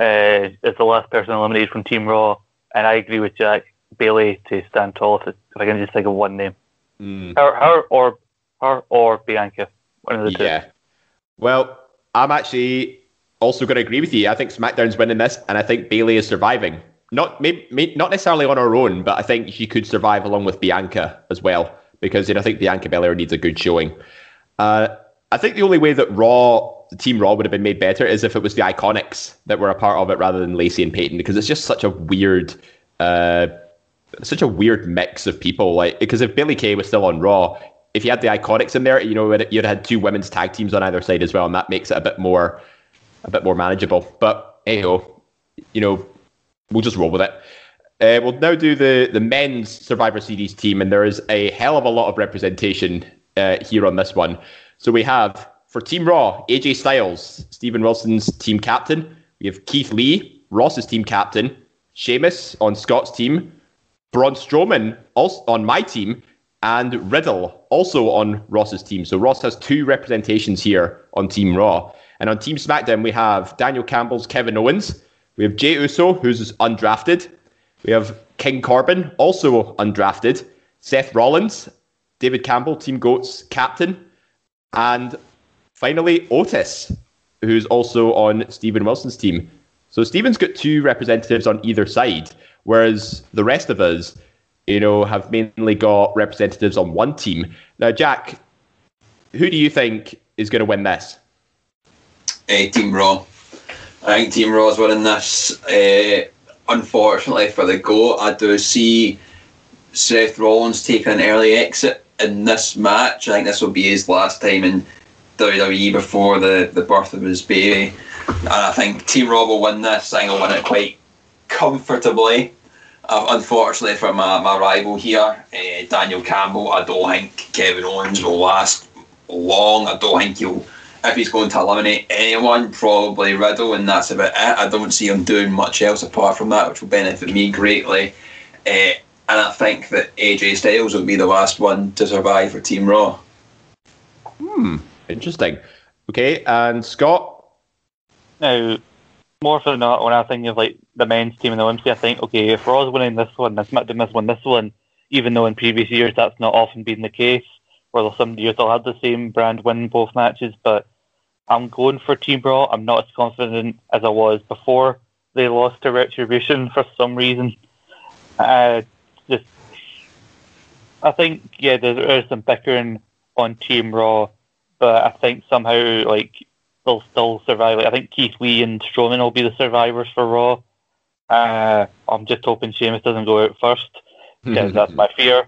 Speaker 5: uh, as the last person eliminated from Team Raw. And I agree with Jack Bayley to stand tall if, if I can just think of one name.
Speaker 3: Mm.
Speaker 5: Her, her or her or Bianca, one of the two.
Speaker 3: Yeah. Well, I'm actually also going to agree with you. I think SmackDown's winning this, and I think Bayley is surviving. Not maybe, may, not necessarily on her own, but I think she could survive along with Bianca as well because you know, I think Bianca Belair needs a good showing. Uh, I think the only way that Raw, Team Raw, would have been made better is if it was the Iconics that were a part of it rather than Lacey and Peyton, because it's just such a weird, uh, such a weird mix of people. Like, because if Billy Kay was still on Raw, if you had the Iconics in there, you know, you'd had two women's tag teams on either side as well, and that makes it a bit more, a bit more manageable. But hey you know, we'll just roll with it. Uh, we'll now do the, the men's Survivor Series team, and there is a hell of a lot of representation uh, here on this one. So we have for Team Raw, AJ Styles, Stephen Wilson's team captain. We have Keith Lee, Ross's team captain. Sheamus on Scott's team. Braun Strowman also on my team. And Riddle also on Ross's team. So Ross has two representations here on Team Raw. And on Team SmackDown, we have Daniel Campbell's Kevin Owens. We have Jey Uso, who's undrafted. We have King Corbin, also undrafted. Seth Rollins, David Campbell, Team Goats captain. And finally, Otis, who's also on Stephen Wilson's team. So Stephen's got two representatives on either side, whereas the rest of us, you know, have mainly got representatives on one team. Now, Jack, who do you think is going to win this?
Speaker 4: Team Raw. I think Team Raw's winning this. Uh, unfortunately for the GOAT, I do see Seth Rollins taking an early exit in this match. I think this will be his last time in WWE before the, the birth of his baby. And I think Team Raw will win this. I think he'll win it quite comfortably. Uh, unfortunately for my, my rival here, uh, Daniel Campbell, I don't think Kevin Owens will last long. I don't think he'll if he's going to eliminate anyone, probably Riddle, and that's about it. I don't see him doing much else apart from that, which will benefit me greatly. Uh, and I think that AJ Styles will be the last one to survive for Team Raw.
Speaker 3: Hmm, interesting. Okay, and Scott?
Speaker 5: Now, more for not when I think of like the men's team and the women's team, I think okay, if Raw's winning this one, and SmackDown this one, this one, even though in previous years that's not often been the case, where some years they'll have the same brand win both matches, but I'm going for Team Raw. I'm not as confident as I was before they lost to Retribution for some reason. Uh, just, I think yeah, there is some bickering on Team Raw, but I think somehow like they'll still survive. Like, I think Keith Lee and Strowman will be the survivors for Raw. Uh, I'm just hoping Sheamus doesn't go out first because that's my (laughs) fear.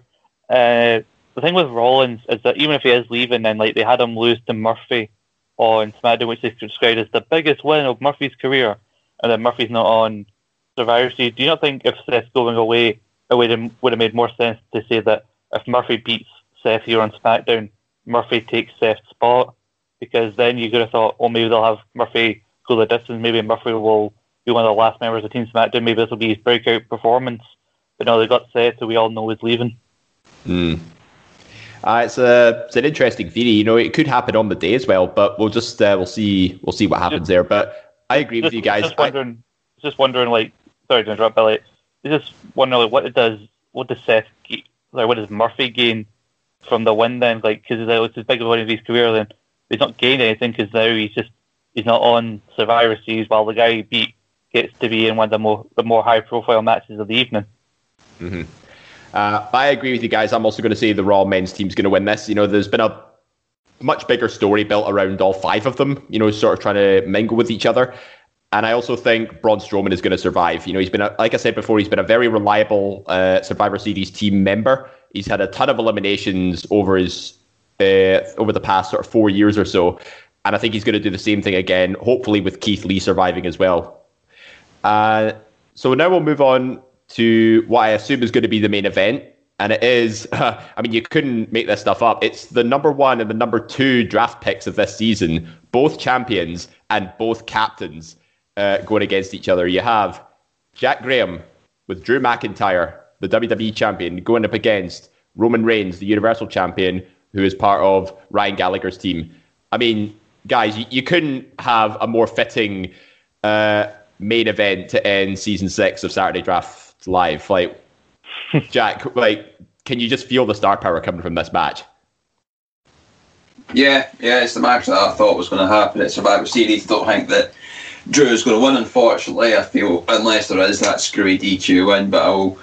Speaker 5: Uh, the thing with Rollins is that even if he is leaving, then like they had him lose to Murphy on SmackDown, which they described as the biggest win of Murphy's career, and then Murphy's not on Survivor Series. Do you not think if Seth's going away, it would have made more sense to say that if Murphy beats Seth here on SmackDown, Murphy takes Seth's spot? Because then you could have thought, oh, maybe they'll have Murphy go the distance. Maybe Murphy will be one of the last members of Team SmackDown. Maybe this will be his breakout performance. But no, they got Seth, so we all know he's leaving.
Speaker 3: Mm. Uh, it's a it's an interesting theory. You know, it could happen on the day as well, but we'll just uh, we'll see we'll see what happens there. But I agree
Speaker 5: just,
Speaker 3: with you guys.
Speaker 5: Just
Speaker 3: I-
Speaker 5: wondering, just wondering, like, sorry to interrupt, Billy. Just wondering, like, what it does, what does Seth, like, what does Murphy gain from the win then? Like, because it's his biggest win of his career, then he's not gained anything because now he's just he's not on Survivor Series, while the guy he beat gets to be in one of the more the more high profile matches of the evening.
Speaker 3: hmm Uh, I agree with you guys. I'm also going to say the Raw men's team's going to win this. You know, there's been a much bigger story built around all five of them, you know, sort of trying to mingle with each other. And I also think Braun Strowman is going to survive. You know, he's been, a, like I said before, he's been a very reliable uh, Survivor Series team member. He's had a ton of eliminations over his uh, over the past sort of four years or so, and I think he's going to do the same thing again. Hopefully, with Keith Lee surviving as well. Uh, so now we'll move on to what I assume is going to be the main event. And it is, (laughs) I mean, you couldn't make this stuff up. It's the number one and the number two draft picks of this season, both champions and both captains uh, going against each other. You have Jack Graham with Drew McIntyre, the WWE champion, going up against Roman Reigns, the Universal champion, who is part of Ryan Gallagher's team. I mean, guys, you, you couldn't have a more fitting uh, main event to end season six of Saturday Draft Live. Like, (laughs) Jack, like, can you just feel the star power coming from this match?
Speaker 4: Yeah, yeah, it's the match that I thought was going to happen at Survivor Series. Don't think that Drew is going to win. Unfortunately, I feel unless there is that screwy DQ win, but I will,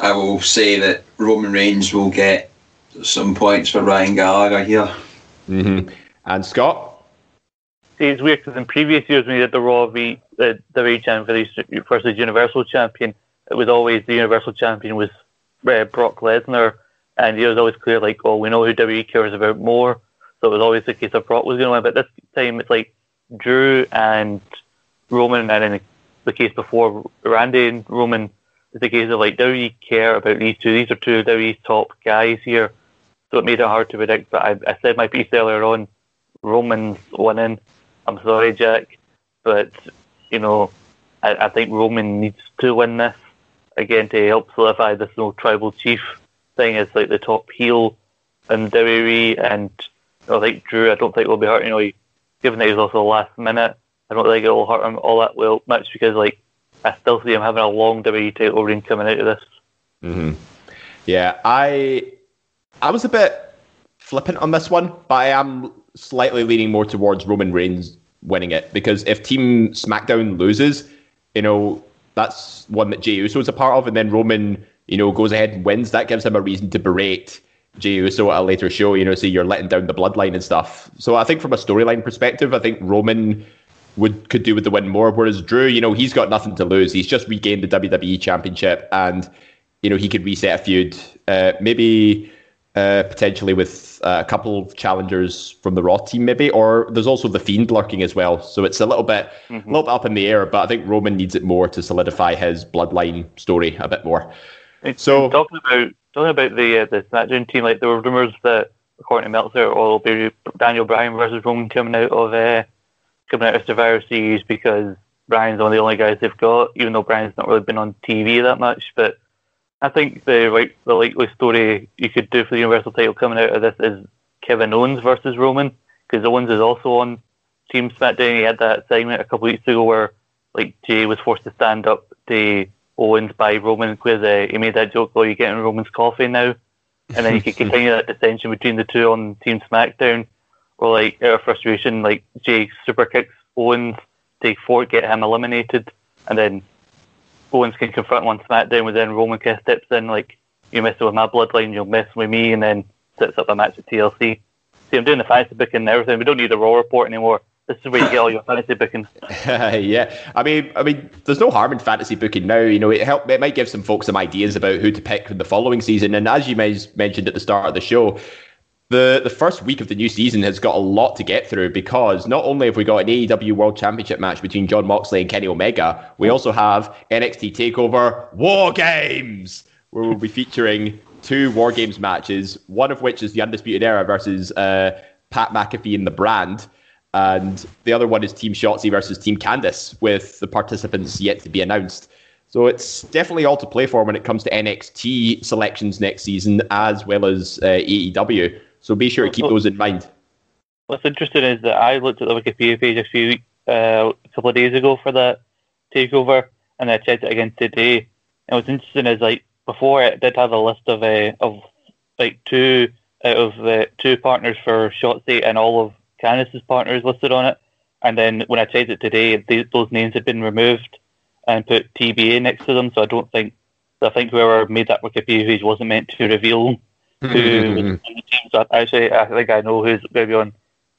Speaker 4: I will say that Roman Reigns will get some points for Ryan Gallagher here.
Speaker 3: Mm-hmm. And Scott,
Speaker 5: See, it's weird because in previous years when we did the Raw v the WWE champion versus Universal champion, it was always the Universal champion was uh, Brock Lesnar, and it was always clear like, oh, we know who WWE cares about more, so it was always the case of Brock was going to win. But this time it's like Drew and Roman, and in the case before Randy and Roman, it's the case of like WWE care about these two. These are two of WWE's top guys here, so it made it hard to predict. But I, I said my piece earlier on, Roman's winning. I'm sorry, Jack, but you know, I, I think Roman needs to win this again to help solidify this no tribal chief thing as like the top heel in WWE. And I think Drew, I don't think will be hurt. You know, given that he's also last minute, I don't think it will hurt him all that well much because like I still see him having a long WWE title reign coming out of this.
Speaker 3: Mm-hmm. Yeah, I I was a bit flippant on this one, but I am slightly leaning more towards Roman Reigns winning it because if Team SmackDown loses, you know that's one that Jey Uso is a part of, and then Roman, you know, goes ahead and wins. That gives him a reason to berate Jey Uso at a later show. You know, say you're letting down the bloodline and stuff. So I think from a storyline perspective, I think Roman would could do with the win more. Whereas Drew, you know, he's got nothing to lose. He's just regained the WWE Championship, and you know he could reset a feud. Uh, maybe uh, potentially with uh, a couple of challengers from the Raw team, maybe, or there's also the Fiend lurking as well. So it's a little bit, a little bit up in the air. But I think Roman needs it more to solidify his bloodline story a bit more. So
Speaker 5: talking about talking about the uh, the SmackDown team, like there were rumors that according to Meltzer, it'll be Daniel Bryan versus Roman coming out of uh, coming out of Survivor Series because Bryan's one of the only guys they've got, even though Bryan's not really been on TV that much. But I think the right the likely story you could do for the Universal title coming out of this is Kevin Owens versus Roman because Owens is also on Team SmackDown. He had that segment a couple weeks ago where like Jey was forced to stand up to Owens by Roman because uh, he made that joke, "Oh, you're getting Roman's coffee now," and then you could (laughs) continue that dissension between the two on Team SmackDown, or like out of frustration, like Jey super kicks Owens, take four, get him eliminated, and then Owens can confront one SmackDown, with then Roman kind of steps in like you mess with my bloodline, you'll mess with me, and then sets up a match at TLC. See, I'm doing the fantasy booking and everything. We don't need the Raw report anymore. This is where you get all your fantasy booking. (laughs)
Speaker 3: yeah, I mean, I mean, there's no harm in fantasy booking now. You know, it help. It might give some folks some ideas about who to pick for the following season. And as you mentioned at the start of the show, the the first week of the new season has got a lot to get through because not only have we got an AEW World Championship match between Jon Moxley and Kenny Omega, we also have NXT Takeover War Games, where we'll be featuring two War Games matches, one of which is the Undisputed Era versus uh, Pat McAfee and the Brand, and the other one is Team Shotzi versus Team Candice, with the participants yet to be announced. So it's definitely all to play for when it comes to NXT selections next season, as well as uh, AEW. So be sure to keep those in mind.
Speaker 5: What's interesting is that I looked at the Wikipedia page a few uh, a couple of days ago for that takeover, and I checked it again today. And what's interesting is like before it did have a list of uh, of like two out of the two partners for Shotzi and all of Candice's partners listed on it. And then when I checked it today, they, those names had been removed and put TBA next to them. So I don't think I think whoever made that Wikipedia page wasn't meant to reveal who mm-hmm. the teams I think I know who's going to be on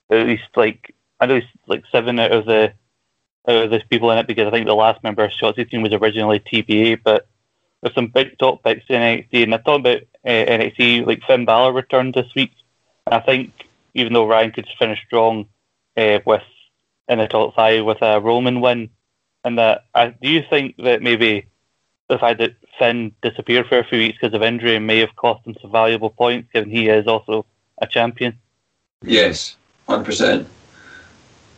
Speaker 5: at least like I know like seven out of the out of the people in it because I think the last member of Shotzi team was originally TBA, but there's some big top picks in NXT, and I thought about uh, NXT like Finn Balor returned this week. I think even though Ryan could finish strong uh, with in the top five with a Roman win, and that do you think that maybe the fact that Finn disappeared for a few weeks because of injury may have cost him some valuable points, given he is also a champion.
Speaker 4: Yes, hundred percent.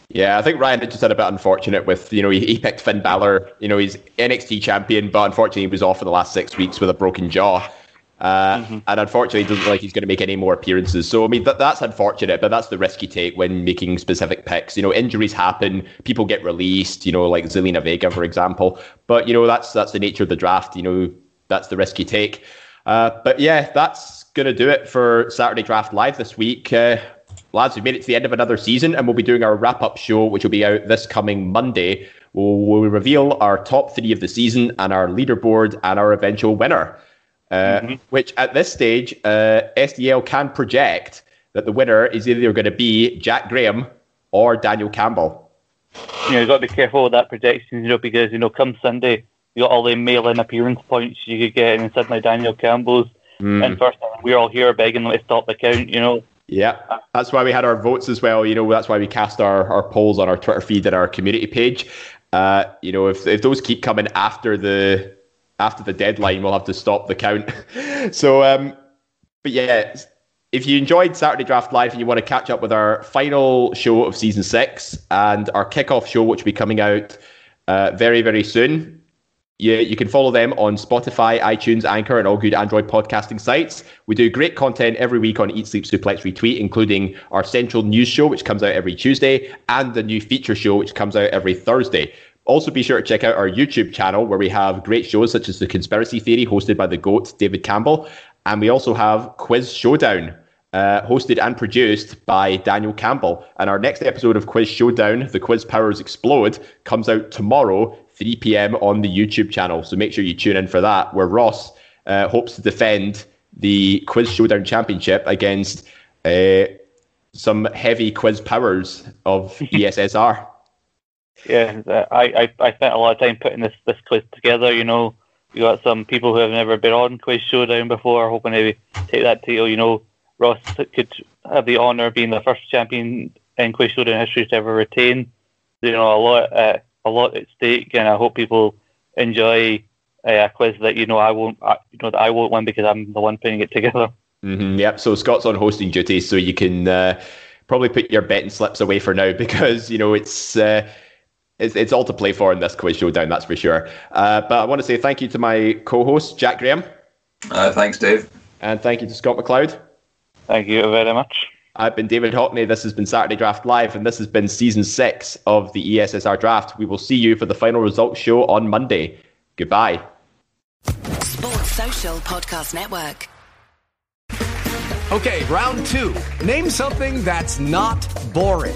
Speaker 3: Yeah, I think Ryan just had a bit unfortunate with you know he, he picked Finn Balor. You know he's NXT champion, but unfortunately he was off for the last six weeks with a broken jaw. Uh, mm-hmm. And unfortunately, doesn't look like he's going to make any more appearances. So, I mean, that, that's unfortunate, but that's the risk you take when making specific picks. You know, injuries happen, people get released, you know, like Zelina Vega, for example. But, you know, that's that's the nature of the draft. You know, that's the risk you take. Uh, but yeah, that's going to do it for Saturday Draft Live this week. Uh, lads, we've made it to the end of another season, and we'll be doing our wrap up show, which will be out this coming Monday. We'll, we'll reveal our top three of the season and our leaderboard and our eventual winner. Uh, mm-hmm. which at this stage, uh, SDL can project that the winner is either going to be Jack Graham or Daniel Campbell.
Speaker 5: You know, you've got to be careful with that projection, you know, because, you know, come Sunday, you got all the mail in appearance points you could get, and suddenly Daniel Campbell's mm. and first we're all here begging them to stop the count, you know.
Speaker 3: Yeah, that's why we had our votes as well. You know, that's why we cast our, our polls on our Twitter feed and our community page. Uh, you know, if if those keep coming after the after the deadline, we'll have to stop the count. (laughs) so, um, but yeah, if you enjoyed Saturday Draft Live and you want to catch up with our final show of season six and our kickoff show, which will be coming out uh, very, very soon, you, you can follow them on Spotify, iTunes, Anchor, and all good Android podcasting sites. We do great content every week on Eat, Sleep, Suplex, Retweet, including our central news show, which comes out every Tuesday, and the new feature show, which comes out every Thursday. Also, be sure to check out our YouTube channel where we have great shows such as The Conspiracy Theory, hosted by the GOAT, David Campbell. And we also have Quiz Showdown, uh, hosted and produced by Daniel Campbell. And our next episode of Quiz Showdown, The Quiz Powers Explode, comes out tomorrow, 3 p.m. on the YouTube channel. So make sure you tune in for that, where Ross uh, hopes to defend the Quiz Showdown Championship against uh, some heavy quiz powers of (laughs) ESSR
Speaker 5: yeah, I, I, I spent a lot of time putting this, this quiz together. You know, we got some people who have never been on Quiz Showdown before, hoping maybe take that title. You know, Ross could have the honour of being the first champion in Quiz Showdown history to ever retain. You know, a lot, uh, a lot at stake, and I hope people enjoy uh, a quiz that you know I won't, you know, that I won't win because I'm the one putting it together.
Speaker 3: Mm-hmm, yep. So Scott's on hosting duty, so you can uh, probably put your betting slips away for now (laughs) because you know it's uh, it's, it's all to play for in this quiz showdown, that's for sure. Uh, but I want to say thank you to my co-host Jack Graham.
Speaker 4: Uh, thanks, Dave.
Speaker 3: And thank you to Scott McLeod.
Speaker 5: Thank you very much.
Speaker 3: I've been David Hockney. This has been Saturday Draft Live, and this has been season six of the ESSR Draft. We will see you for the final results show on Monday. Goodbye.
Speaker 6: Sports Social Podcast Network.
Speaker 7: Okay, round two. Name something that's not boring.